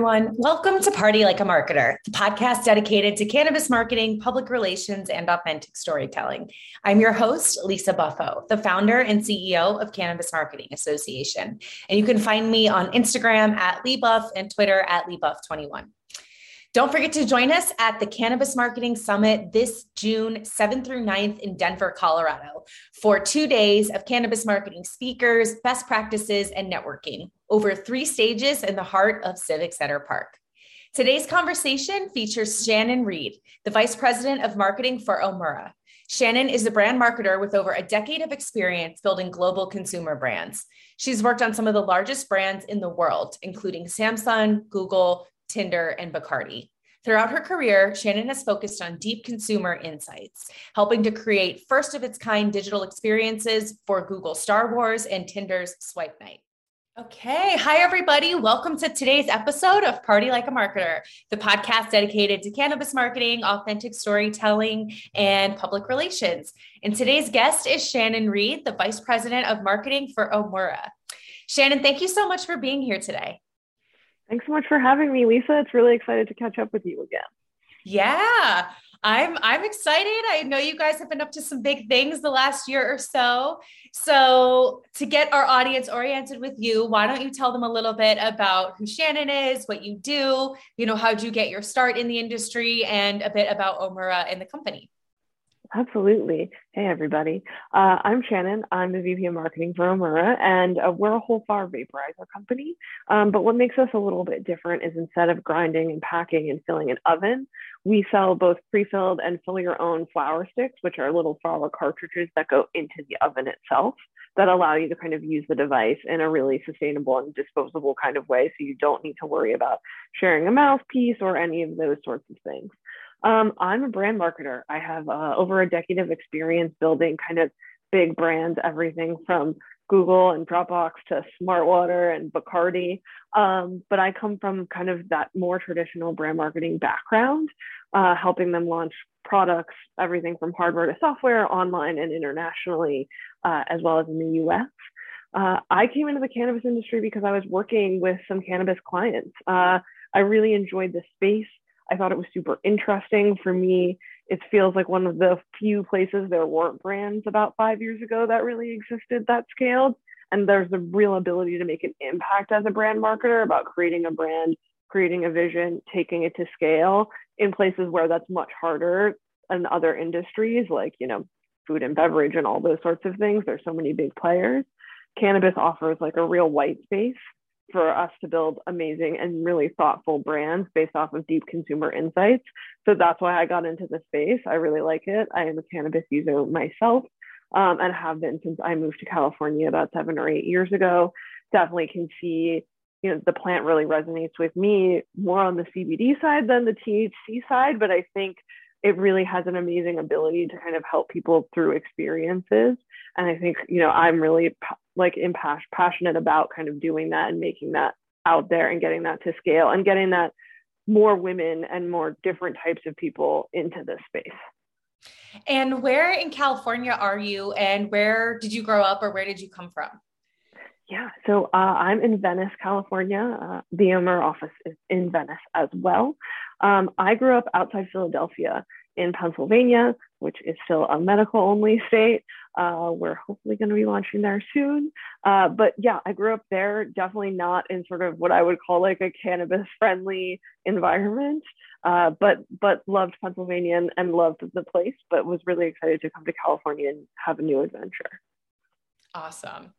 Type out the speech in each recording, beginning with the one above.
everyone. Welcome to Party Like a Marketer, the podcast dedicated to cannabis marketing, public relations, and authentic storytelling. I'm your host, Lisa Buffo, the founder and CEO of Cannabis Marketing Association. And you can find me on Instagram at LeeBuff and Twitter at LeeBuff21. Don't forget to join us at the Cannabis Marketing Summit this June 7th through 9th in Denver, Colorado, for two days of cannabis marketing speakers, best practices, and networking over three stages in the heart of Civic Center Park. Today's conversation features Shannon Reed, the Vice President of Marketing for Omura. Shannon is a brand marketer with over a decade of experience building global consumer brands. She's worked on some of the largest brands in the world, including Samsung, Google, Tinder, and Bacardi. Throughout her career, Shannon has focused on deep consumer insights, helping to create first of its kind digital experiences for Google Star Wars and Tinder's Swipe Night. Okay. Hi, everybody. Welcome to today's episode of Party Like a Marketer, the podcast dedicated to cannabis marketing, authentic storytelling, and public relations. And today's guest is Shannon Reed, the Vice President of Marketing for Omura. Shannon, thank you so much for being here today. Thanks so much for having me, Lisa. It's really excited to catch up with you again. Yeah. I'm I'm excited. I know you guys have been up to some big things the last year or so. So, to get our audience oriented with you, why don't you tell them a little bit about who Shannon is, what you do, you know, how'd you get your start in the industry and a bit about Omura and the company? Absolutely. Hey, everybody. Uh, I'm Shannon. I'm the VP of Marketing for Omura, and uh, we're a whole flower vaporizer company. Um, but what makes us a little bit different is instead of grinding and packing and filling an oven, we sell both pre-filled and fill your own flower sticks, which are little flower cartridges that go into the oven itself that allow you to kind of use the device in a really sustainable and disposable kind of way. So you don't need to worry about sharing a mouthpiece or any of those sorts of things. Um, I'm a brand marketer. I have uh, over a decade of experience building kind of big brands, everything from Google and Dropbox to Smartwater and Bacardi. Um, but I come from kind of that more traditional brand marketing background, uh, helping them launch products, everything from hardware to software, online and internationally, uh, as well as in the US. Uh, I came into the cannabis industry because I was working with some cannabis clients. Uh, I really enjoyed the space. I thought it was super interesting. For me, it feels like one of the few places there weren't brands about five years ago that really existed that scaled. And there's a real ability to make an impact as a brand marketer about creating a brand, creating a vision, taking it to scale in places where that's much harder in other industries, like, you know, food and beverage and all those sorts of things. There's so many big players. Cannabis offers like a real white space for us to build amazing and really thoughtful brands based off of deep consumer insights. So that's why I got into the space. I really like it. I am a cannabis user myself um, and have been since I moved to California about seven or eight years ago. Definitely can see, you know, the plant really resonates with me more on the CBD side than the THC side, but I think it really has an amazing ability to kind of help people through experiences. And i think you know i'm really like impact passionate about kind of doing that and making that out there and getting that to scale and getting that more women and more different types of people into this space. And where in california are you and where did you grow up or where did you come from yeah, so uh, I'm in Venice, California. Uh, the Omura office is in Venice as well. Um, I grew up outside Philadelphia in Pennsylvania, which is still a medical only state. Uh, we're hopefully going to be launching there soon. Uh, but yeah, I grew up there, definitely not in sort of what I would call like a cannabis friendly environment, uh, but but loved Pennsylvania and, and loved the place, but was really excited to come to California and have a new adventure. Awesome.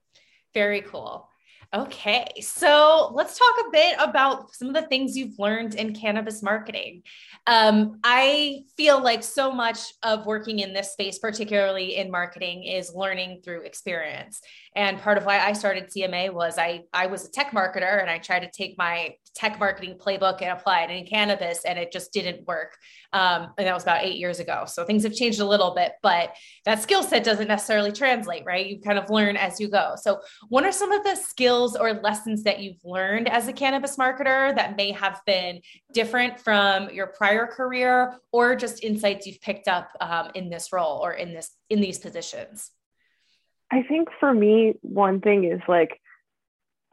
Very cool. Okay, so let's talk a bit about some of the things you've learned in cannabis marketing. Um, I feel like so much of working in this space, particularly in marketing, is learning through experience. And part of why I started CMA was I I was a tech marketer and I tried to take my tech marketing playbook and apply it in cannabis, and it just didn't work. Um, and that was about eight years ago. So things have changed a little bit, but that skill set doesn't necessarily translate, right? You kind of learn as you go. So, what are some of the skills or lessons that you've learned as a cannabis marketer that may have been different from your prior career, or just insights you've picked up um, in this role or in this in these positions? I think for me, one thing is like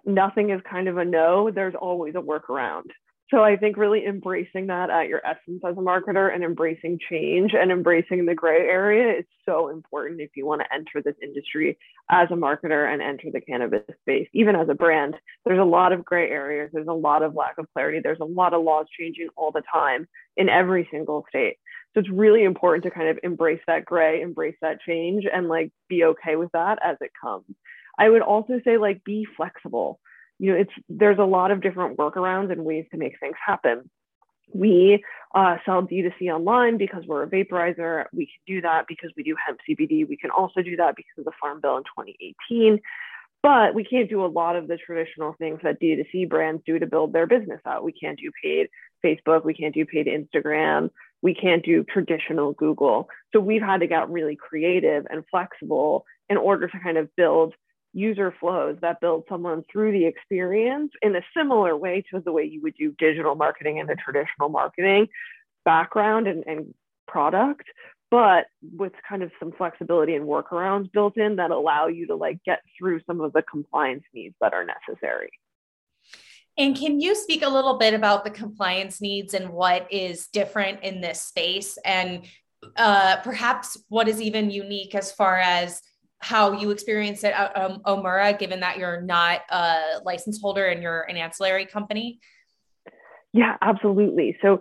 nothing is kind of a no. There's always a workaround. So I think really embracing that at your essence as a marketer and embracing change and embracing the gray area is so important if you want to enter this industry as a marketer and enter the cannabis space. Even as a brand, there's a lot of gray areas. There's a lot of lack of clarity. There's a lot of laws changing all the time in every single state. So it's really important to kind of embrace that gray, embrace that change, and like be okay with that as it comes. I would also say like be flexible you know, it's there's a lot of different workarounds and ways to make things happen. We uh, sell D2C online because we're a vaporizer. We can do that because we do hemp CBD. We can also do that because of the Farm Bill in 2018. But we can't do a lot of the traditional things that D2C brands do to build their business out. We can't do paid Facebook. We can't do paid Instagram. We can't do traditional Google. So we've had to get really creative and flexible in order to kind of build user flows that build someone through the experience in a similar way to the way you would do digital marketing and the traditional marketing background and, and product but with kind of some flexibility and workarounds built in that allow you to like get through some of the compliance needs that are necessary and can you speak a little bit about the compliance needs and what is different in this space and uh, perhaps what is even unique as far as how you experience it at um, Omura, given that you're not a license holder and you're an ancillary company? Yeah, absolutely. So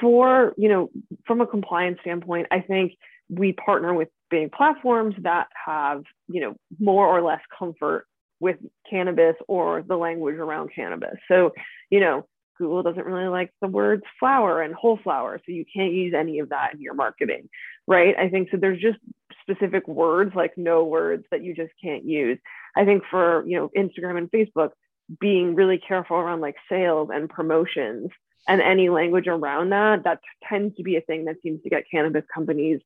for, you know, from a compliance standpoint, I think we partner with big platforms that have, you know, more or less comfort with cannabis or the language around cannabis. So, you know, Google doesn't really like the words flower and whole flower, so you can't use any of that in your marketing, right? I think so. There's just specific words like no words that you just can't use. I think for you know Instagram and Facebook, being really careful around like sales and promotions and any language around that, that tends to be a thing that seems to get cannabis companies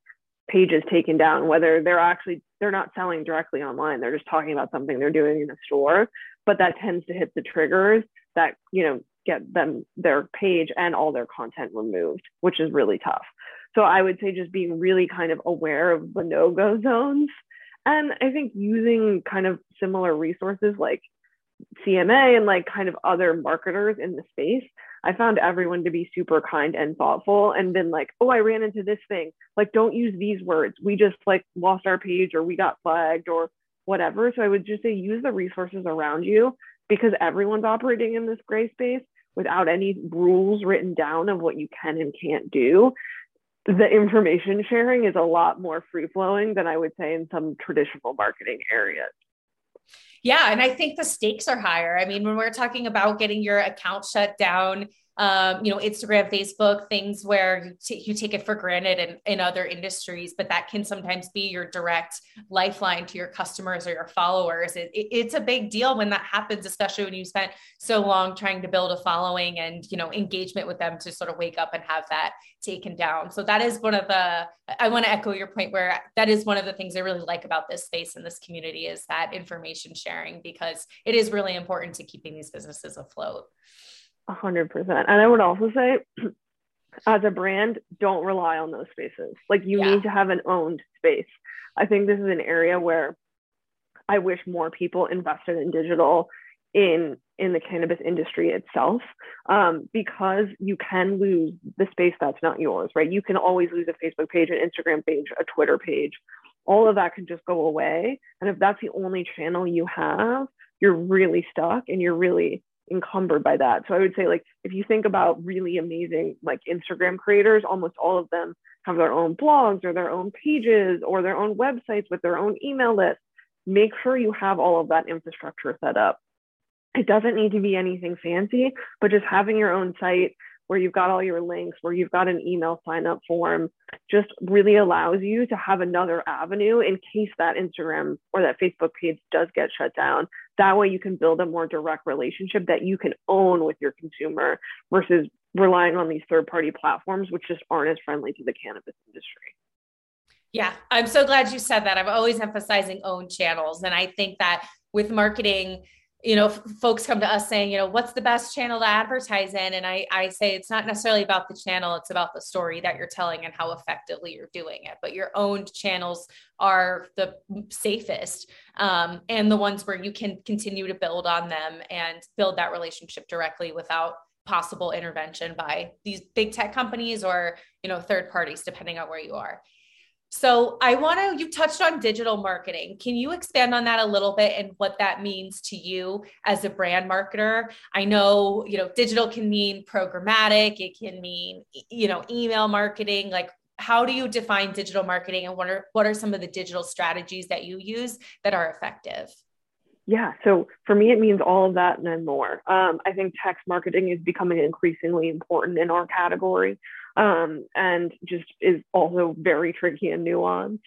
pages taken down whether they're actually they're not selling directly online they're just talking about something they're doing in a store but that tends to hit the triggers that you know get them their page and all their content removed, which is really tough. So I would say just being really kind of aware of the no go zones. And I think using kind of similar resources like CMA and like kind of other marketers in the space, I found everyone to be super kind and thoughtful and been like, oh, I ran into this thing. Like, don't use these words. We just like lost our page or we got flagged or whatever. So I would just say use the resources around you because everyone's operating in this gray space without any rules written down of what you can and can't do, the information sharing is a lot more free flowing than I would say in some traditional marketing areas. Yeah. And I think the stakes are higher. I mean, when we're talking about getting your account shut down, um, you know, Instagram, Facebook, things where you, t- you take it for granted in, in other industries, but that can sometimes be your direct lifeline to your customers or your followers. It, it, it's a big deal when that happens, especially when you spent so long trying to build a following and, you know, engagement with them to sort of wake up and have that taken down. So that is one of the, I want to echo your point where that is one of the things I really like about this space and this community is that information sharing because it is really important to keeping these businesses afloat hundred percent. And I would also say, as a brand, don't rely on those spaces. Like you yeah. need to have an owned space. I think this is an area where I wish more people invested in digital in in the cannabis industry itself um, because you can lose the space that's not yours right you can always lose a facebook page an instagram page a twitter page all of that can just go away and if that's the only channel you have you're really stuck and you're really encumbered by that. So I would say like if you think about really amazing like Instagram creators, almost all of them have their own blogs or their own pages or their own websites with their own email list. Make sure you have all of that infrastructure set up. It doesn't need to be anything fancy, but just having your own site where you've got all your links, where you've got an email sign up form, just really allows you to have another avenue in case that Instagram or that Facebook page does get shut down. That way you can build a more direct relationship that you can own with your consumer versus relying on these third party platforms, which just aren't as friendly to the cannabis industry. Yeah, I'm so glad you said that. I'm always emphasizing own channels. And I think that with marketing, you know f- folks come to us saying you know what's the best channel to advertise in? And I, I say it's not necessarily about the channel it's about the story that you're telling and how effectively you're doing it but your owned channels are the safest um, and the ones where you can continue to build on them and build that relationship directly without possible intervention by these big tech companies or you know third parties depending on where you are so I want to, you touched on digital marketing. Can you expand on that a little bit and what that means to you as a brand marketer? I know, you know, digital can mean programmatic, it can mean, you know, email marketing. Like, how do you define digital marketing and what are, what are some of the digital strategies that you use that are effective? Yeah, so for me, it means all of that and then more. Um, I think text marketing is becoming increasingly important in our category um, and just is also very tricky and nuanced.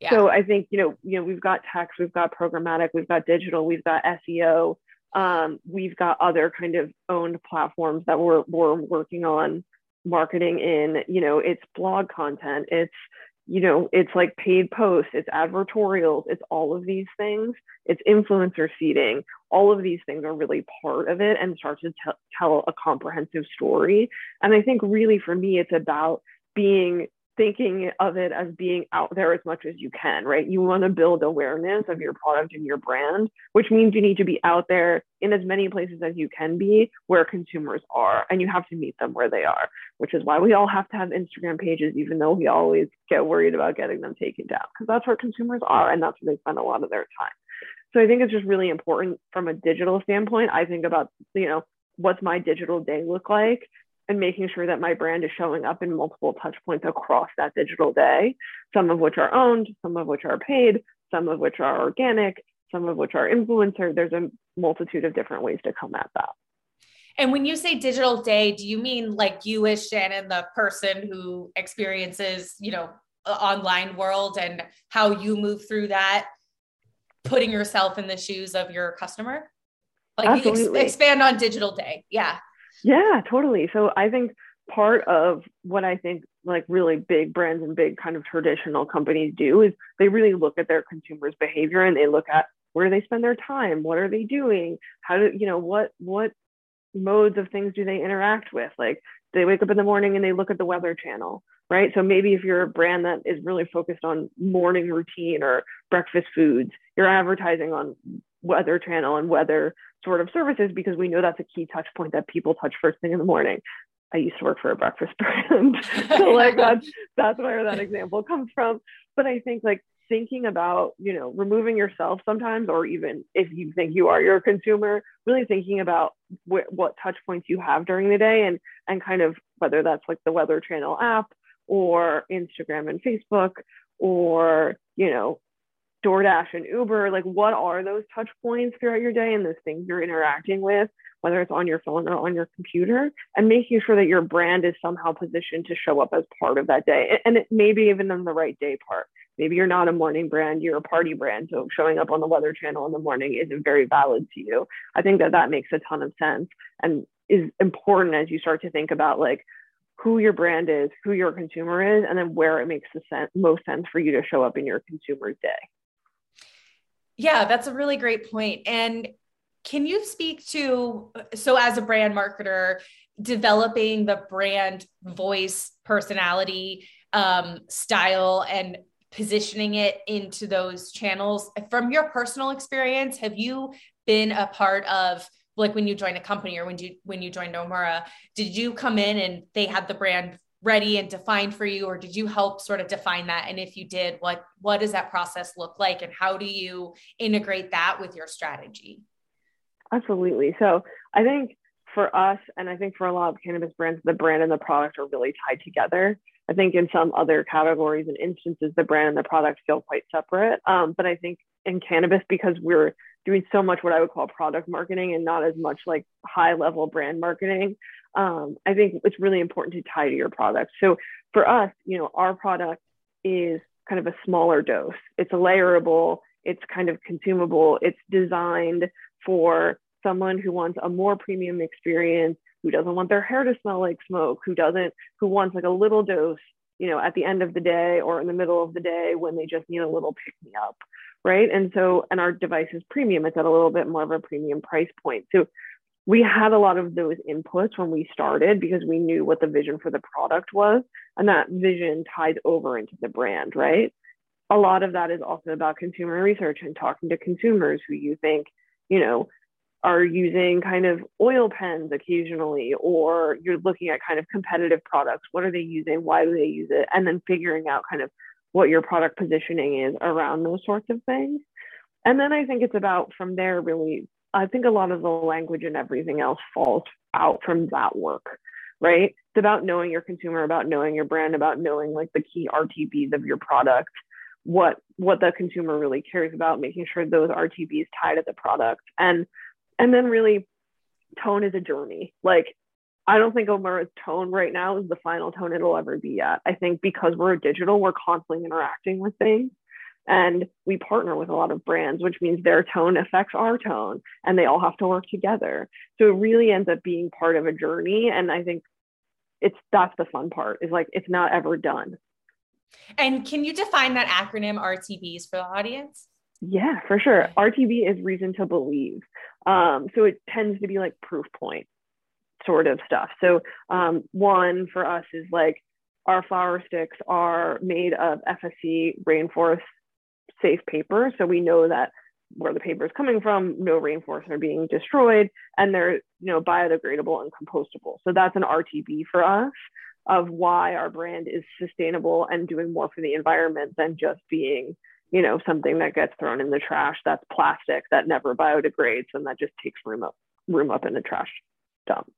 Yeah. So I think you know you know we've got text, we've got programmatic, we've got digital, we've got SEO, um, we've got other kind of owned platforms that we're we're working on marketing in. You know, it's blog content, it's you know, it's like paid posts, it's advertorials, it's all of these things, it's influencer seeding. All of these things are really part of it and start to t- tell a comprehensive story. And I think really for me, it's about being thinking of it as being out there as much as you can, right? You want to build awareness of your product and your brand, which means you need to be out there in as many places as you can be where consumers are, and you have to meet them where they are, which is why we all have to have Instagram pages, even though we always get worried about getting them taken down, because that's where consumers are and that's where they spend a lot of their time. So I think it's just really important from a digital standpoint. I think about, you know, what's my digital day look like and making sure that my brand is showing up in multiple touch points across that digital day, some of which are owned, some of which are paid, some of which are organic, some of which are influencer. There's a multitude of different ways to come at that. And when you say digital day, do you mean like you as Shannon, the person who experiences, you know, online world and how you move through that, putting yourself in the shoes of your customer? Like ex- expand on digital day. Yeah. Yeah, totally. So I think part of what I think like really big brands and big kind of traditional companies do is they really look at their consumers' behavior and they look at where they spend their time, what are they doing, how do you know what what modes of things do they interact with? Like they wake up in the morning and they look at the weather channel, right? So maybe if you're a brand that is really focused on morning routine or breakfast foods, you're advertising on weather channel and weather sort of services because we know that's a key touch point that people touch first thing in the morning. I used to work for a breakfast brand. so like that's that's where that example comes from. But I think like thinking about, you know, removing yourself sometimes, or even if you think you are your consumer, really thinking about wh- what touch points you have during the day and and kind of whether that's like the Weather Channel app or Instagram and Facebook or, you know, DoorDash and Uber, like what are those touch points throughout your day and those things you're interacting with, whether it's on your phone or on your computer, and making sure that your brand is somehow positioned to show up as part of that day. And it maybe even in the right day part. Maybe you're not a morning brand, you're a party brand. So showing up on the Weather Channel in the morning isn't very valid to you. I think that that makes a ton of sense and is important as you start to think about like who your brand is, who your consumer is, and then where it makes the sen- most sense for you to show up in your consumer's day. Yeah, that's a really great point. And can you speak to so as a brand marketer, developing the brand voice, personality, um, style, and positioning it into those channels from your personal experience? Have you been a part of like when you joined a company or when you when you joined Omura, did you come in and they had the brand ready and defined for you or did you help sort of define that? And if you did what what does that process look like? And how do you integrate that with your strategy? Absolutely. So i think for us and i think for a lot of cannabis brands the brand and the product are really tied together i think in some other categories and instances the brand and the product feel quite separate um, but i think in cannabis because we're doing so much what i would call product marketing and not as much like high level brand marketing um, I think it's really important to tie to your product. So for us, you know, our product is kind of a smaller dose. It's layerable, it's kind of consumable, it's designed for someone who wants a more premium experience, who doesn't want their hair to smell like smoke, who doesn't, who wants like a little dose, you know, at the end of the day or in the middle of the day when they just need a little pick me up. Right. And so, and our device is premium, it's at a little bit more of a premium price point. So we had a lot of those inputs when we started because we knew what the vision for the product was and that vision ties over into the brand right a lot of that is also about consumer research and talking to consumers who you think you know are using kind of oil pens occasionally, or you're looking at kind of competitive products. What are they using? Why do they use it? And then figuring out kind of what your product positioning is around those sorts of things. And then I think it's about from there really, I think a lot of the language and everything else falls out from that work, right? It's about knowing your consumer, about knowing your brand, about knowing like the key RTBs of your product, what what the consumer really cares about, making sure those RTBs tie to the product. And and then really tone is a journey. Like I don't think Omura's tone right now is the final tone it'll ever be at. I think because we're digital, we're constantly interacting with things and we partner with a lot of brands, which means their tone affects our tone and they all have to work together. So it really ends up being part of a journey. And I think it's that's the fun part is like it's not ever done. And can you define that acronym RTBs for the audience? Yeah, for sure. RTB is reason to believe. Um, so it tends to be like proof point sort of stuff. So um, one for us is like our flower sticks are made of FSC rainforest safe paper. So we know that where the paper is coming from, no rainforests are being destroyed, and they're you know biodegradable and compostable. So that's an RTB for us of why our brand is sustainable and doing more for the environment than just being you know, something that gets thrown in the trash that's plastic that never biodegrades and that just takes room up room up in the trash dump.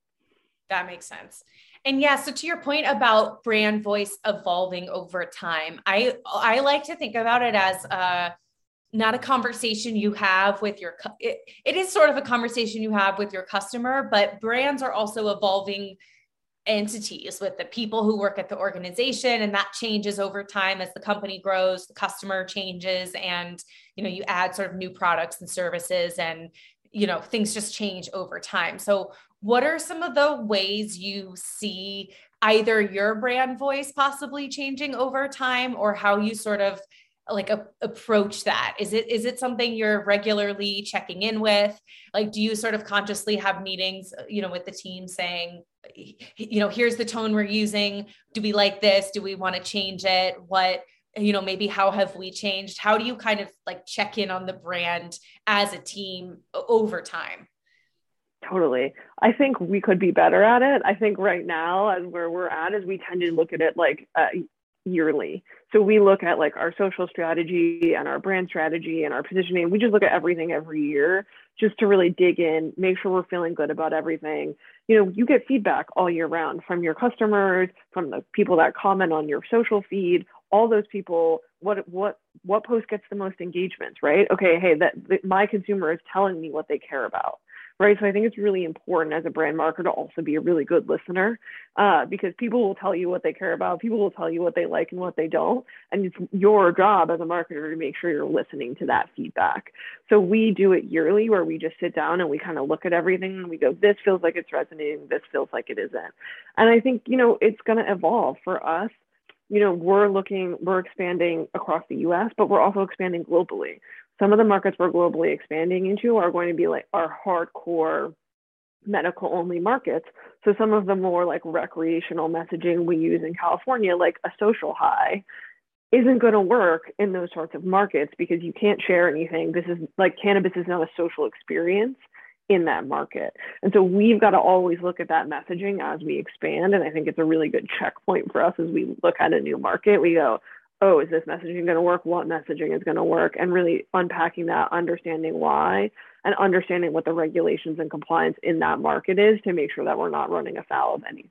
That makes sense. And yeah, so to your point about brand voice evolving over time, I I like to think about it as uh not a conversation you have with your it, it is sort of a conversation you have with your customer, but brands are also evolving entities with the people who work at the organization and that changes over time as the company grows the customer changes and you know you add sort of new products and services and you know things just change over time. So what are some of the ways you see either your brand voice possibly changing over time or how you sort of like a, approach that? Is it is it something you're regularly checking in with? Like do you sort of consciously have meetings you know with the team saying you know here's the tone we're using. Do we like this? Do we want to change it? What you know maybe how have we changed? How do you kind of like check in on the brand as a team over time? Totally. I think we could be better at it. I think right now as where we're at is we tend to look at it like uh, yearly. So we look at like our social strategy and our brand strategy and our positioning. We just look at everything every year just to really dig in, make sure we're feeling good about everything. You know, you get feedback all year round from your customers, from the people that comment on your social feed, all those people what what what post gets the most engagement, right? Okay, hey, that, that my consumer is telling me what they care about right? So I think it's really important as a brand marketer to also be a really good listener uh, because people will tell you what they care about, people will tell you what they like and what they don't, and it's your job as a marketer to make sure you're listening to that feedback. So we do it yearly where we just sit down and we kind of look at everything and we go, this feels like it's resonating, this feels like it isn't. And I think, you know, it's going to evolve for us you know, we're looking, we're expanding across the US, but we're also expanding globally some of the markets we're globally expanding into are going to be like our hardcore medical only markets. So some of the more like recreational messaging we use in California, like a social high, isn't going to work in those sorts of markets because you can't share anything. This is like cannabis is not a social experience in that market. And so we've got to always look at that messaging as we expand. And I think it's a really good checkpoint for us as we look at a new market. We go, oh, is this messaging going to work? What messaging is going to work? And really unpacking that, understanding why, and understanding what the regulations and compliance in that market is to make sure that we're not running afoul of anything.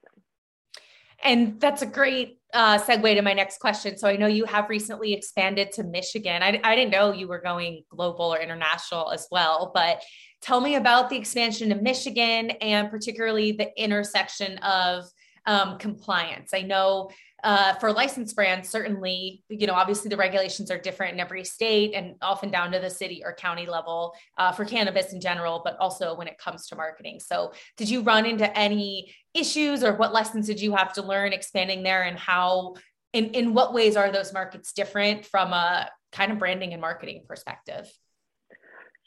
And that's a great uh, segue to my next question. So I know you have recently expanded to Michigan. I, I didn't know you were going global or international as well, but tell me about the expansion to Michigan and particularly the intersection of um, compliance. I know uh, for licensed brands, certainly, you know, obviously the regulations are different in every state and often down to the city or county level uh, for cannabis in general, but also when it comes to marketing. So, did you run into any issues or what lessons did you have to learn expanding there and how, in, in what ways are those markets different from a kind of branding and marketing perspective?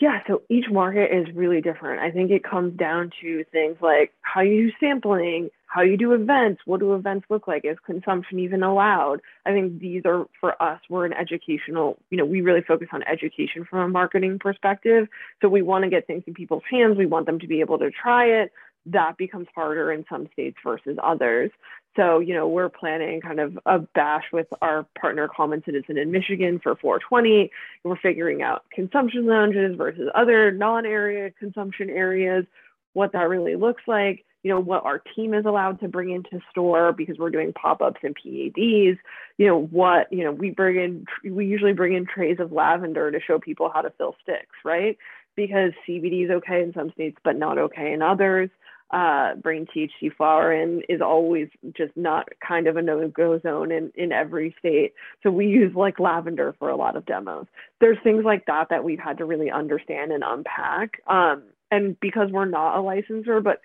Yeah, so each market is really different. I think it comes down to things like how you do sampling, how you do events. What do events look like? Is consumption even allowed? I think these are for us, we're an educational, you know, we really focus on education from a marketing perspective. So we want to get things in people's hands. We want them to be able to try it. That becomes harder in some states versus others. So, you know, we're planning kind of a bash with our partner Common Citizen in Michigan for 420. We're figuring out consumption lounges versus other non-area consumption areas, what that really looks like, you know, what our team is allowed to bring into store because we're doing pop-ups and PADs, you know, what, you know, we bring in we usually bring in trays of lavender to show people how to fill sticks, right? Because CBD is okay in some states but not okay in others uh, bringing THC flower in is always just not kind of a no-go zone in, in every state. So we use like lavender for a lot of demos. There's things like that that we've had to really understand and unpack. Um, and because we're not a licensor, but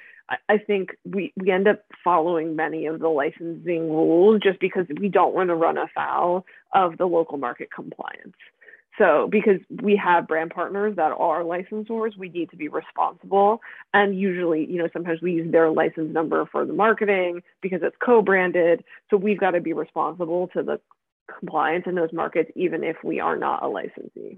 I, think we, we end up following many of the licensing rules just because we don't want to run afoul of the local market compliance. So, because we have brand partners that are licensors, we need to be responsible. And usually, you know, sometimes we use their license number for the marketing because it's co branded. So, we've got to be responsible to the compliance in those markets, even if we are not a licensee.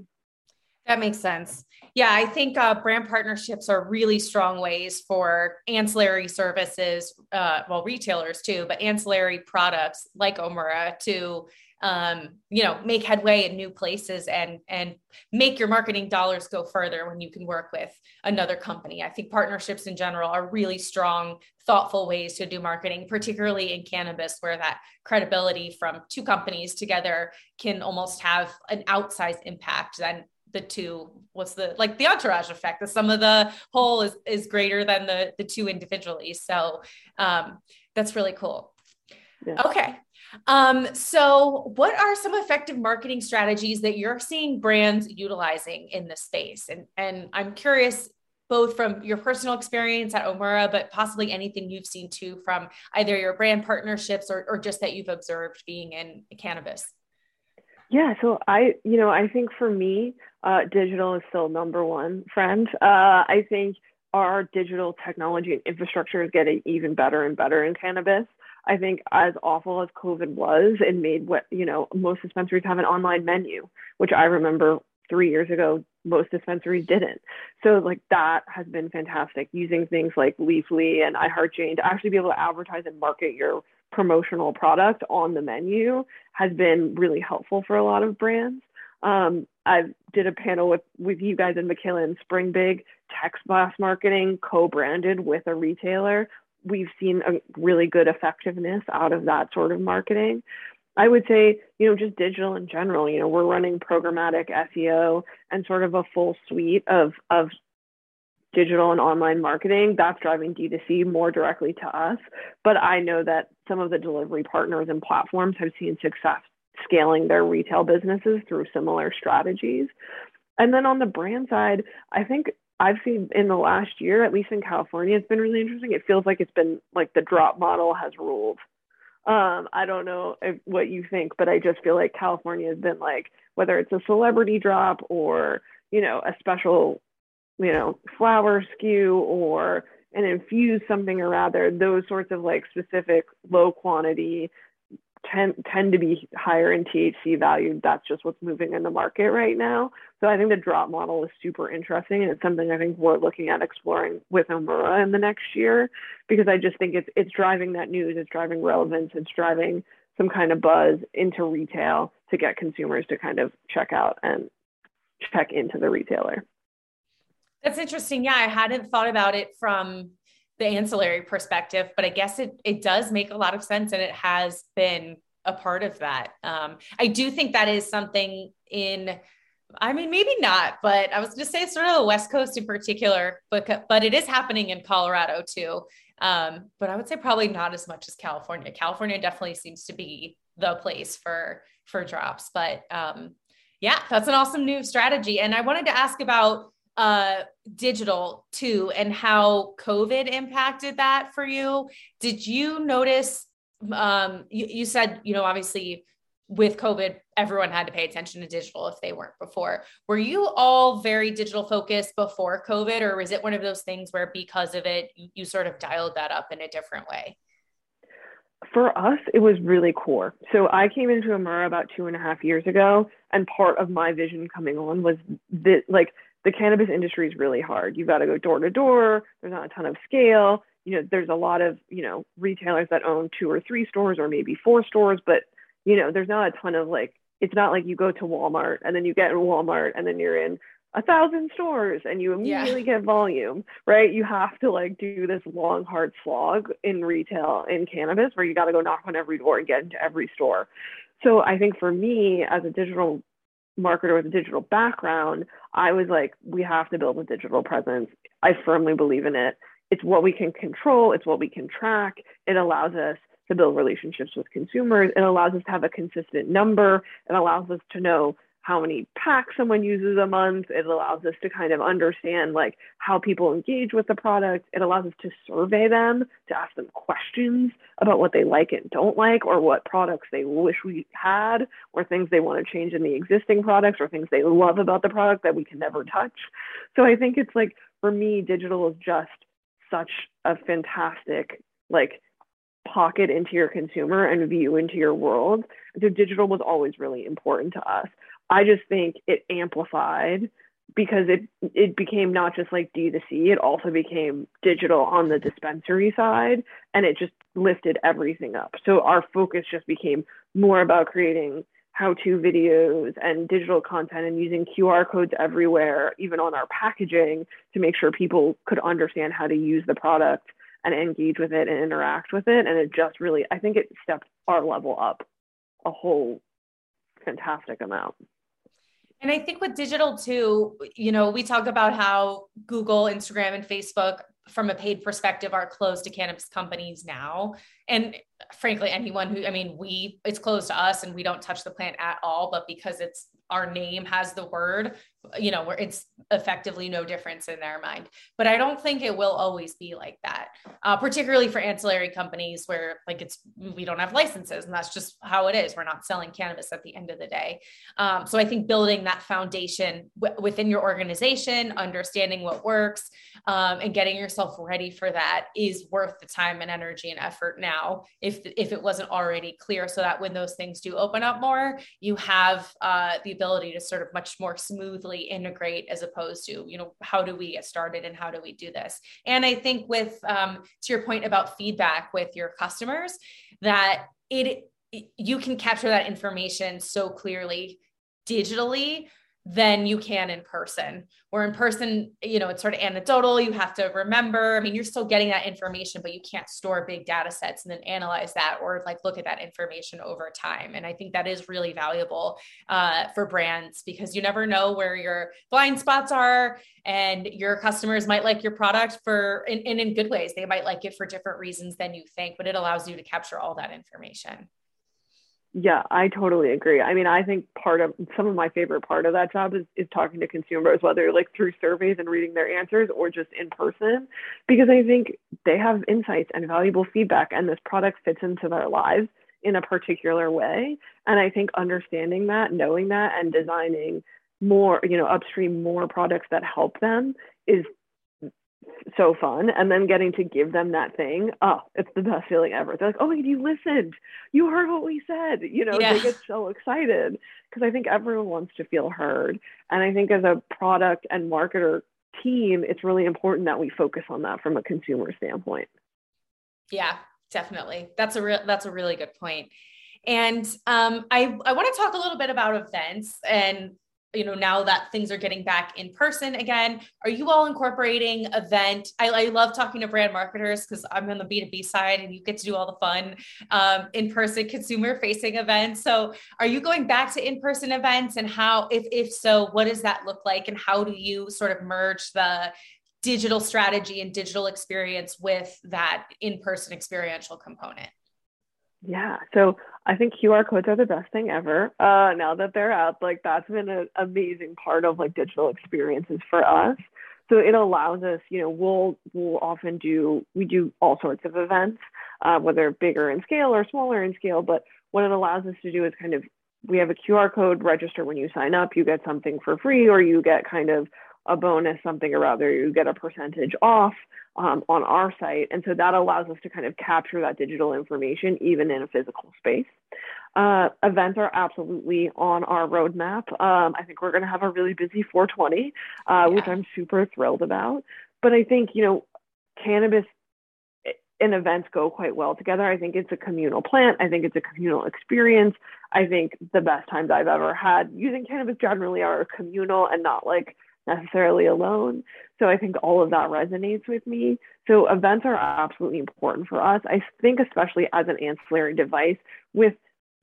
That makes sense. Yeah, I think uh, brand partnerships are really strong ways for ancillary services, uh, well, retailers too, but ancillary products like Omura to um, you know, make headway in new places and and make your marketing dollars go further when you can work with another company. I think partnerships in general are really strong, thoughtful ways to do marketing, particularly in cannabis, where that credibility from two companies together can almost have an outsized impact than the two what's the like the entourage effect the sum of the whole is is greater than the the two individually so um that's really cool yeah. okay um, so, what are some effective marketing strategies that you're seeing brands utilizing in this space? And, and I'm curious both from your personal experience at Omura, but possibly anything you've seen too from either your brand partnerships or, or just that you've observed being in cannabis. Yeah, so I, you know, I think for me, uh, digital is still number one friend. Uh, I think our digital technology and infrastructure is getting even better and better in cannabis. I think as awful as COVID was, it made what, you know, most dispensaries have an online menu, which I remember three years ago, most dispensaries didn't. So like that has been fantastic using things like Leafly and iHeartJane to actually be able to advertise and market your promotional product on the menu has been really helpful for a lot of brands. Um, I did a panel with, with you guys and in McKillen, Spring Big, text blast marketing, co-branded with a retailer we've seen a really good effectiveness out of that sort of marketing. I would say, you know, just digital in general, you know, we're running programmatic SEO and sort of a full suite of, of digital and online marketing. That's driving D2C more directly to us. But I know that some of the delivery partners and platforms have seen success scaling their retail businesses through similar strategies. And then on the brand side, I think I've seen in the last year, at least in California, it's been really interesting. It feels like it's been like the drop model has ruled. Um, I don't know if, what you think, but I just feel like California has been like whether it's a celebrity drop or you know a special, you know, flower SKU or an infused something or rather those sorts of like specific low quantity tend tend to be higher in THC value. That's just what's moving in the market right now. So I think the drop model is super interesting, and it's something I think we're looking at exploring with Omura in the next year because I just think it's it's driving that news, it's driving relevance, it's driving some kind of buzz into retail to get consumers to kind of check out and check into the retailer. That's interesting. Yeah, I hadn't thought about it from the ancillary perspective, but I guess it it does make a lot of sense, and it has been a part of that. Um, I do think that is something in. I mean, maybe not, but I was going to say sort of the West Coast in particular, but but it is happening in Colorado too. Um, but I would say probably not as much as California. California definitely seems to be the place for for drops. But um, yeah, that's an awesome new strategy. And I wanted to ask about uh, digital too and how COVID impacted that for you. Did you notice? Um, you, you said, you know, obviously with COVID, everyone had to pay attention to digital if they weren't before. Were you all very digital focused before COVID, or was it one of those things where because of it, you sort of dialed that up in a different way? for us, it was really core. So I came into Omura about two and a half years ago, and part of my vision coming on was that like the cannabis industry is really hard. You've got to go door to door. There's not a ton of scale. You know, there's a lot of you know retailers that own two or three stores or maybe four stores, but you know, there's not a ton of like. It's not like you go to Walmart and then you get in Walmart and then you're in a thousand stores and you immediately yeah. get volume, right? You have to like do this long, hard slog in retail in cannabis where you got to go knock on every door and get into every store. So I think for me as a digital marketer with a digital background, I was like, we have to build a digital presence. I firmly believe in it. It's what we can control, it's what we can track. It allows us to build relationships with consumers. It allows us to have a consistent number. It allows us to know how many packs someone uses a month. It allows us to kind of understand like how people engage with the product. It allows us to survey them, to ask them questions about what they like and don't like, or what products they wish we had, or things they want to change in the existing products, or things they love about the product that we can never touch. So I think it's like for me, digital is just such a fantastic like pocket into your consumer and view into your world. So digital was always really important to us. I just think it amplified because it it became not just like D to C, it also became digital on the dispensary side and it just lifted everything up. So our focus just became more about creating how-to videos and digital content and using QR codes everywhere, even on our packaging to make sure people could understand how to use the product and engage with it and interact with it. And it just really, I think it stepped our level up a whole fantastic amount. And I think with digital too, you know, we talk about how Google, Instagram, and Facebook, from a paid perspective, are closed to cannabis companies now. And frankly, anyone who, I mean, we, it's closed to us and we don't touch the plant at all, but because it's our name has the word, you know, where it's effectively no difference in their mind. But I don't think it will always be like that, uh, particularly for ancillary companies where like it's we don't have licenses and that's just how it is. We're not selling cannabis at the end of the day. Um, so I think building that foundation w- within your organization, understanding what works, um, and getting yourself ready for that is worth the time and energy and effort now. If if it wasn't already clear, so that when those things do open up more, you have uh, the ability to sort of much more smoothly integrate as opposed to you know how do we get started and how do we do this? And i think with um, to your point about feedback with your customers that it you can capture that information so clearly digitally than you can in person. Where in person, you know, it's sort of anecdotal. You have to remember. I mean, you're still getting that information, but you can't store big data sets and then analyze that or like look at that information over time. And I think that is really valuable uh, for brands because you never know where your blind spots are, and your customers might like your product for and in, in good ways. They might like it for different reasons than you think, but it allows you to capture all that information. Yeah, I totally agree. I mean, I think part of some of my favorite part of that job is, is talking to consumers, whether like through surveys and reading their answers or just in person, because I think they have insights and valuable feedback, and this product fits into their lives in a particular way. And I think understanding that, knowing that, and designing more, you know, upstream more products that help them is so fun. And then getting to give them that thing, oh, it's the best feeling ever. They're like, oh, my God, you listened. You heard what we said. You know, yeah. they get so excited because I think everyone wants to feel heard. And I think as a product and marketer team, it's really important that we focus on that from a consumer standpoint. Yeah, definitely. That's a real that's a really good point. And um, I, I want to talk a little bit about events and you know now that things are getting back in person again are you all incorporating event? I, I love talking to brand marketers because i'm on the b2b side and you get to do all the fun um, in-person consumer facing events. So are you going back to in-person events? And how if if so what does that look like? And how do you sort of merge the digital strategy and digital experience with that in-person experiential component? Yeah. So I think QR codes are the best thing ever. Uh, now that they're out, like that's been an amazing part of like digital experiences for us. So it allows us, you know, we'll we'll often do we do all sorts of events, uh, whether bigger in scale or smaller in scale. But what it allows us to do is kind of we have a QR code register when you sign up. You get something for free, or you get kind of a bonus, something or other. You get a percentage off um, on our site. And so that allows us to kind of capture that digital information even in a physical space. Uh, events are absolutely on our roadmap. Um, I think we're going to have a really busy 420, uh, yeah. which I'm super thrilled about. But I think, you know, cannabis and events go quite well together. I think it's a communal plant. I think it's a communal experience. I think the best times I've ever had using cannabis generally are communal and not like necessarily alone. So I think all of that resonates with me. So events are absolutely important for us. I think especially as an ancillary device with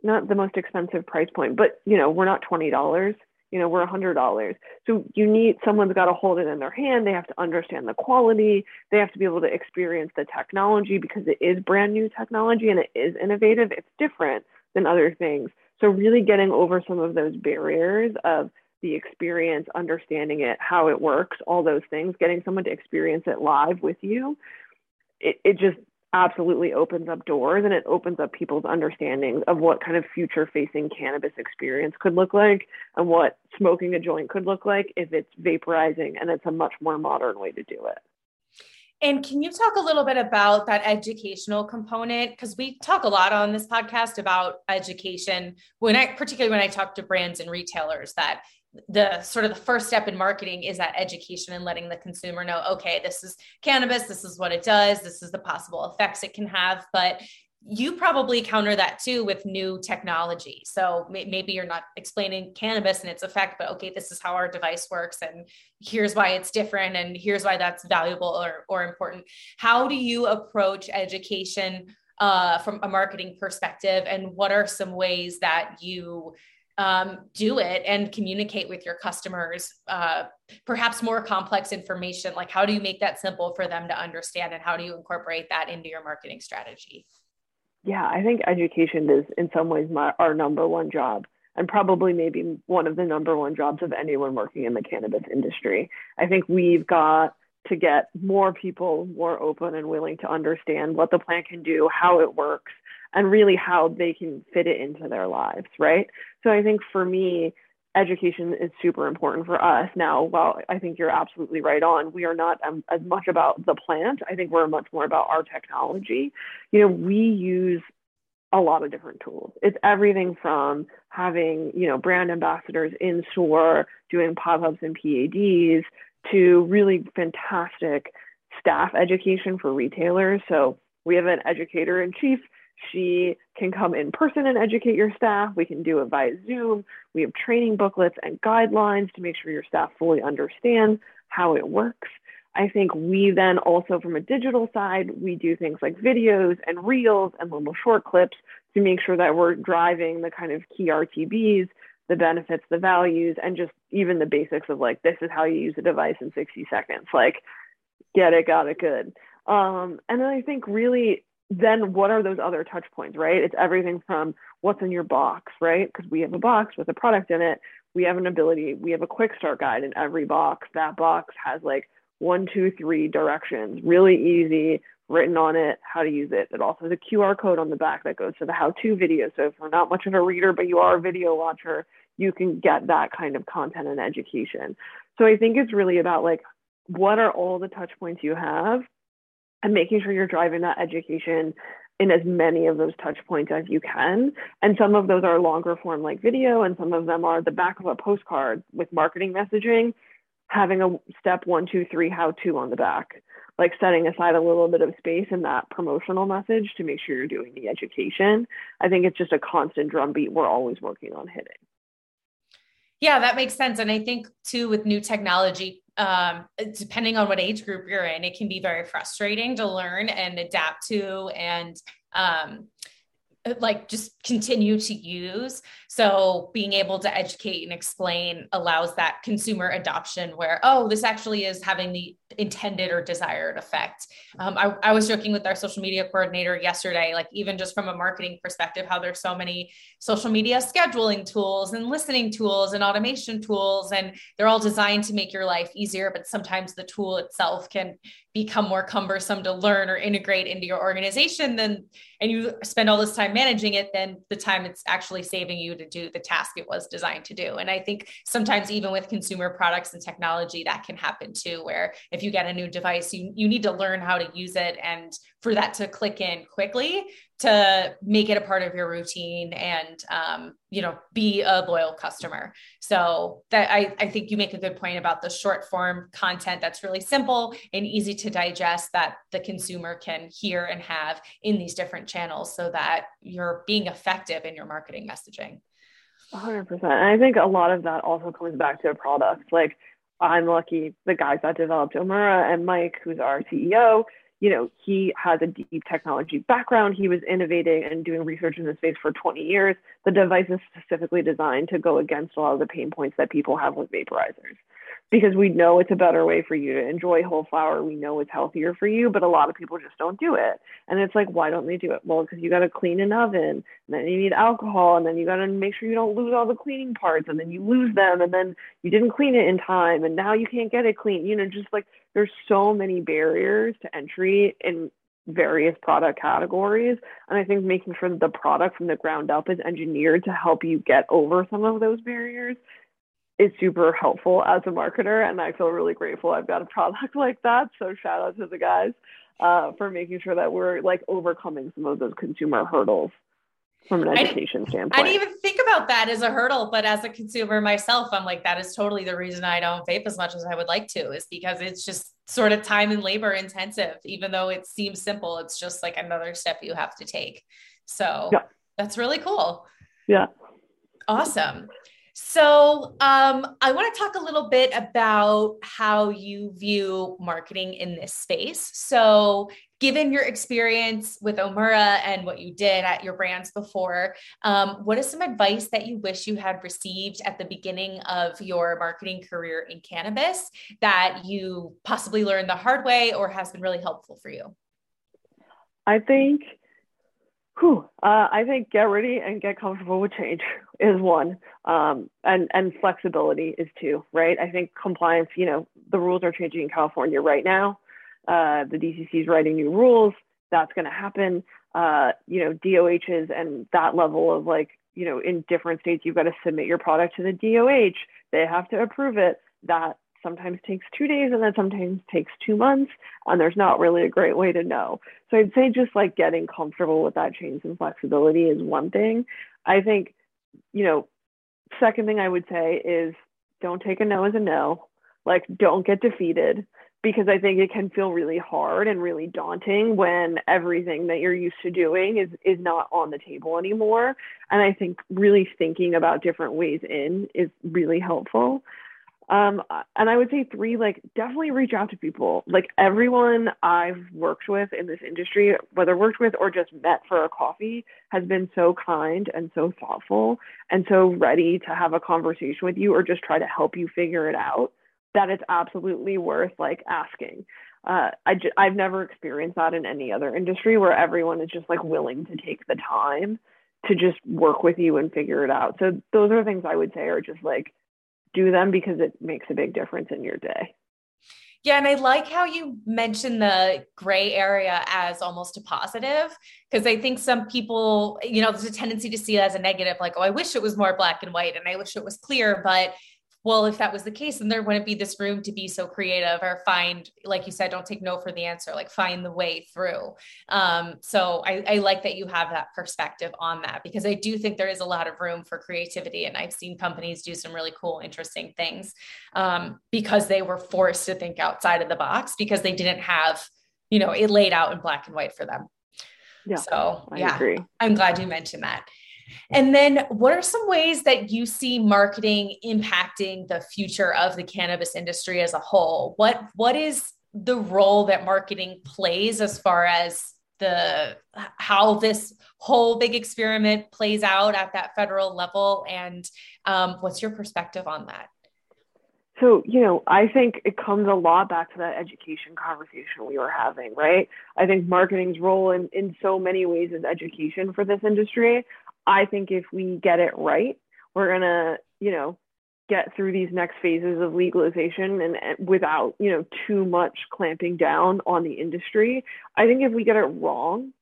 not the most expensive price point, but you know, we're not $20 you know, we're a hundred dollars. So you need someone's got to hold it in their hand. They have to understand the quality. They have to be able to experience the technology because it is brand new technology and it is innovative. It's different than other things. So really getting over some of those barriers of the experience, understanding it, how it works, all those things, getting someone to experience it live with you, it, it just absolutely opens up doors and it opens up people's understandings of what kind of future facing cannabis experience could look like and what smoking a joint could look like if it's vaporizing and it's a much more modern way to do it. And can you talk a little bit about that educational component? Because we talk a lot on this podcast about education. When I, particularly when I talk to brands and retailers, that the sort of the first step in marketing is that education and letting the consumer know okay this is cannabis this is what it does this is the possible effects it can have. But you probably counter that too with new technology. So maybe you're not explaining cannabis and its effect but okay this is how our device works and here's why it's different and here's why that's valuable or, or important. How do you approach education uh, from a marketing perspective and what are some ways that you um, do it and communicate with your customers uh, perhaps more complex information like how do you make that simple for them to understand and how do you incorporate that into your marketing strategy? Yeah i think education is in some ways my, our number one job and probably maybe one of the number one jobs of anyone working in the cannabis industry. I think we've got to get more people more open and willing to understand what the plant can do how it works and really how they can fit it into their lives, right? So I think for me, education is super important for us. Now, while I think you're absolutely right on, we are not um, as much about the plant. I think we're much more about our technology. You know, we use a lot of different tools. It's everything from having, you know, brand ambassadors in store, doing pop-ups and PADs, to really fantastic staff education for retailers. So we have an educator in chief she can come in person and educate your staff. We can do it via Zoom. We have training booklets and guidelines to make sure your staff fully understand how it works. I think we then also, from a digital side, we do things like videos and reels and little short clips to make sure that we're driving the kind of key RTBs, the benefits, the values, and just even the basics of like, this is how you use a device in 60 seconds. Like, get it, got it, good. Um, and then I think really then what are those other touch points, right? It's everything from what's in your box, right? Because we have a box with a product in it. We have an ability, we have a quick start guide in every box. That box has like one, two, three directions, really easy, written on it, how to use it. It also has a QR code on the back that goes to the how to video. So if you're not much of a reader, but you are a video watcher, you can get that kind of content and education. So I think it's really about like, what are all the touch points you have and making sure you're driving that education in as many of those touch points as you can. And some of those are longer form like video, and some of them are the back of a postcard with marketing messaging, having a step one, two, three, how to on the back, like setting aside a little bit of space in that promotional message to make sure you're doing the education. I think it's just a constant drumbeat we're always working on hitting. Yeah, that makes sense. And I think too, with new technology, um, depending on what age group you're in, it can be very frustrating to learn and adapt to. And um, like just continue to use. So being able to educate and explain allows that consumer adoption where, oh, this actually is having the intended or desired effect. Um, I, I, was joking with our social media coordinator yesterday, like even just from a marketing perspective, how there's so many social media scheduling tools and listening tools and automation tools, and they're all designed to make your life easier. But sometimes the tool itself can become more cumbersome to learn or integrate into your organization than and you spend all this time managing it, then the time it's actually saving you to do the task it was designed to do. And I think sometimes even with consumer products and technology, that can happen too, where if you get a new device, you, you need to learn how to use it and for that to click in quickly to make it a part of your routine and um, you know be a loyal customer. So that I, I think you make a good point about the short form content that's really simple and easy to digest that the consumer can hear and have in these different channels so that you're being effective in your marketing messaging. 100% and i think a lot of that also comes back to a product. Like i'm lucky the guys that developed omura and mike who's our ceo you know, he has a deep technology background. He was innovating and doing research in this space for 20 years. The device is specifically designed to go against a lot of the pain points that people have with vaporizers because we know it's a better way for you to enjoy whole flower. We know it's healthier for you, but a lot of people just don't do it. And it's like, why don't they do it? Well, because you got to clean an oven, and then you need alcohol, and then you got to make sure you don't lose all the cleaning parts, and then you lose them, and then you didn't clean it in time, and now you can't get it clean. You know, just like there's so many barriers to entry in various product categories. And I think making sure that the product from the ground up is engineered to help you get over some of those barriers is super helpful as a marketer. And I feel really grateful I've got a product like that. So shout out to the guys uh, for making sure that we're like overcoming some of those consumer hurdles from an education I, standpoint. I didn't even think about that as a hurdle, but as a consumer myself, I'm like, that is totally the reason I don't vape as much as I would like to, is because it's just sort of time and labor intensive. Even though it seems simple, it's just like another step you have to take. So yeah. that's really cool. Yeah. Awesome. So, um, I want to talk a little bit about how you view marketing in this space. So, given your experience with Omura and what you did at your brands before, um, what is some advice that you wish you had received at the beginning of your marketing career in cannabis that you possibly learned the hard way or has been really helpful for you? I think Whew, uh, I think get ready and get comfortable with change is one, um, and and flexibility is two. Right? I think compliance. You know, the rules are changing in California right now. Uh, the DCC is writing new rules. That's going to happen. Uh, you know, DOHs and that level of like, you know, in different states, you've got to submit your product to the DOH. They have to approve it. That sometimes takes two days and then sometimes takes two months and there's not really a great way to know. So i'd say just like getting comfortable with that change and flexibility is one thing. I think you know second thing i would say is don't take a no as a no. Like don't get defeated because i think it can feel really hard and really daunting when everything that you're used to doing is is not on the table anymore. And i think really thinking about different ways in is really helpful um, and I would say three, like definitely reach out to people. Like everyone I've worked with in this industry, whether worked with or just met for a coffee, has been so kind and so thoughtful and so ready to have a conversation with you or just try to help you figure it out that it's absolutely worth like asking. Uh, I j- I've never experienced that in any other industry where everyone is just like willing to take the time to just work with you and figure it out. So those are things I would say are just like do them because it makes a big difference in your day. Yeah, and I like how you mentioned the gray area as almost a positive because I think some people, you know, there's a tendency to see it as a negative, like, oh, I wish it was more black and white and I wish it was clear. But well, if that was the case, then there wouldn't be this room to be so creative or find, like you said, don't take no for the answer, like find the way through. Um, so I, I like that you have that perspective on that because I do think there is a lot of room for creativity. And I've seen companies do some really cool, interesting things um, because they were forced to think outside of the box because they didn't have, you know, it laid out in black and white for them. Yeah. So I yeah, agree. I'm glad you mentioned that. And then, what are some ways that you see marketing impacting the future of the cannabis industry as a whole? What What is the role that marketing plays as far as the how this whole big experiment plays out at that federal level? And um, what's your perspective on that? So, you know, I think it comes a lot back to that education conversation we were having, right? I think marketing's role in, in so many ways is education for this industry. I think if we get it right, we're going to, you know, get through these next phases of legalization and, and, without, you know, too much clamping down on the industry. I think if we get it wrong,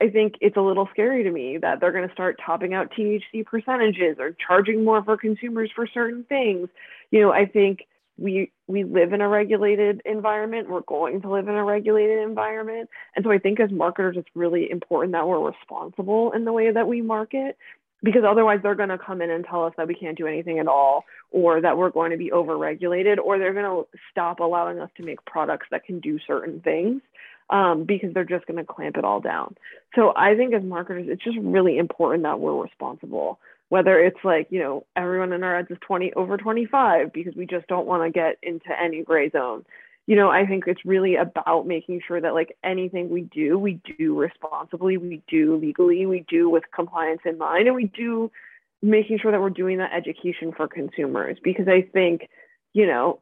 I think it's a little scary to me that they're going to start topping out THC percentages or charging more for consumers for certain things. You know, I think we we live in a regulated environment. We're going to live in a regulated environment, and so I think as marketers, it's really important that we're responsible in the way that we market because otherwise they're going to come in and tell us that we can't do anything at all or that we're going to be overregulated or they're going to stop allowing us to make products that can do certain things um, because they're just going to clamp it all down. So I think as marketers, it's just really important that we're responsible. Whether it's like, you know, everyone in our ads is 20 over 25 because we just don't want to get into any gray zone. You know, I think it's really about making sure that like anything we do, we do responsibly, we do legally, we do with compliance in mind, and we do making sure that we're doing that education for consumers because I think, you know,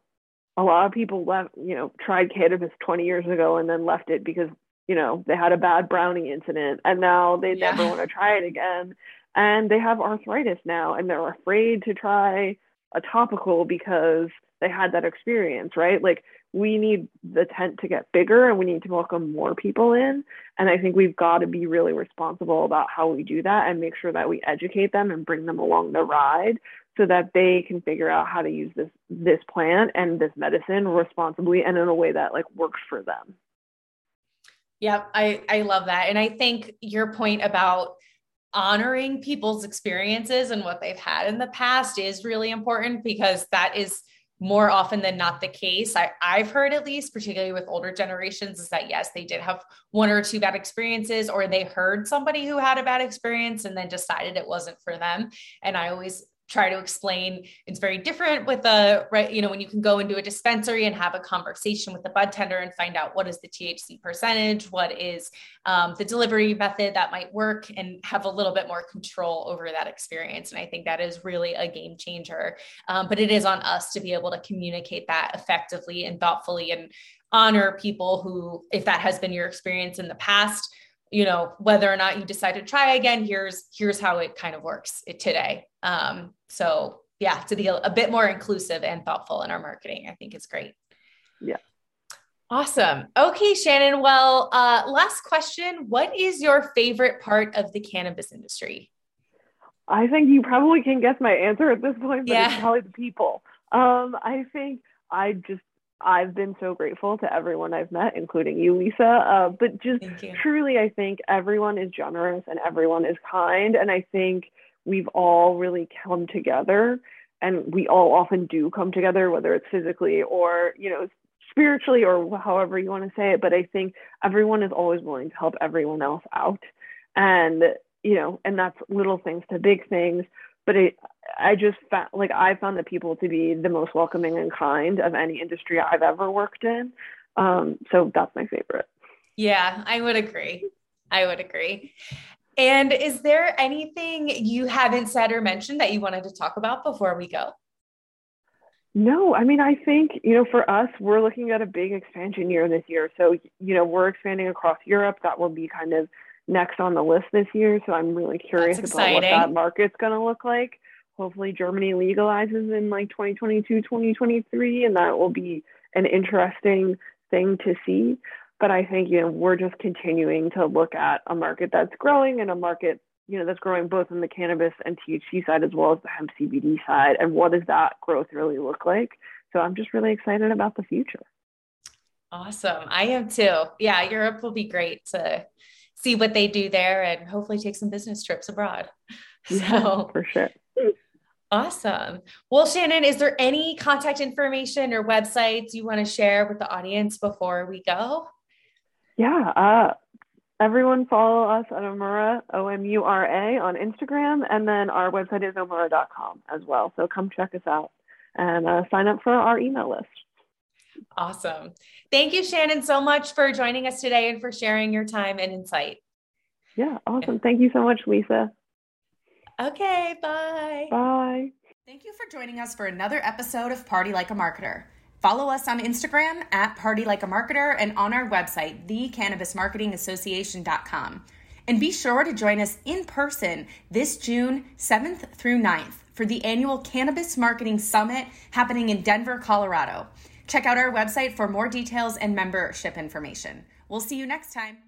a lot of people left, you know, tried cannabis 20 years ago and then left it because, you know, they had a bad brownie incident and now they yeah. never want to try it again. And they have arthritis now and they're afraid to try a topical because they had that experience, right? Like we need the tent to get bigger and we need to welcome more people in. And I think we've got to be really responsible about how we do that and make sure that we educate them and bring them along the ride so that they can figure out how to use this this plant and this medicine responsibly and in a way that like works for them. Yeah, I I love that. And I think your point about honoring people's experiences and what they've had in the past is really important because that is more often than not the case. I, I've heard at least, particularly with older generations, is that yes, they did have one or two bad experiences, or they heard somebody who had a bad experience and then decided it wasn't for them. And I always try to explain it's very different with a right you know when you can go into a dispensary and have a conversation with the bud tender and find out what is the thc percentage what is um, the delivery method that might work and have a little bit more control over that experience. And i think that is really a game changer. Um, but it is on us to be able to communicate that effectively and thoughtfully and honor people who if that has been your experience in the past you know whether or not you decide to try again here's here's how it kind of works today. Um, so yeah to be a, a bit more inclusive and thoughtful in our marketing i think is great. Yeah. Awesome. Okay shannon well uh, last question. What is your favorite part of the cannabis industry? I think you probably can guess my answer at this point but yeah. it's probably the people. Um, i think i just I've been so grateful to everyone I've met, including you, Lisa. Uh, but just truly, I think everyone is generous and everyone is kind. And I think we've all really come together and we all often do come together, whether it's physically or, you know, spiritually or however you want to say it. But I think everyone is always willing to help everyone else out. And, you know, and that's little things to big things but it, I just found like I found the people to be the most welcoming and kind of any industry I've ever worked in. Um, so that's my favorite. Yeah, I would agree. I would agree. And is there anything you haven't said or mentioned that you wanted to talk about before we go? No, I mean, I think, you know, for us, we're looking at a big expansion year this year. So, you know, we're expanding across Europe. That will be kind of next on the list this year. So I'm really curious about what that market's going to look like. Hopefully, Germany legalizes in like 2022, 2023, and that will be an interesting thing to see. But I think, you know, we're just continuing to look at a market that's growing and a market, you know, that's growing both in the cannabis and THC side as well as the hemp CBD side. And what does that growth really look like? So I'm just really excited about the future. Awesome. I am too. Yeah, Europe will be great to see what they do there and hopefully take some business trips abroad. So for sure. Awesome. Well, Shannon, is there any contact information or websites you want to share with the audience before we go? Yeah. Uh, everyone follow us at Omura, O M U R A, on Instagram. And then our website is omura.com as well. So come check us out and uh, sign up for our email list. Awesome. Thank you, Shannon, so much for joining us today and for sharing your time and insight. Yeah, awesome. Thank you so much, Lisa. Okay, bye. Bye. Thank you for joining us for another episode of Party Like a Marketer. Follow us on Instagram at Party Like a Marketer and on our website, thecannabismarketingassociation.com. And be sure to join us in person this June 7th through 9th for the annual Cannabis Marketing Summit happening in Denver, Colorado. Check out our website for more details and membership information. We'll see you next time.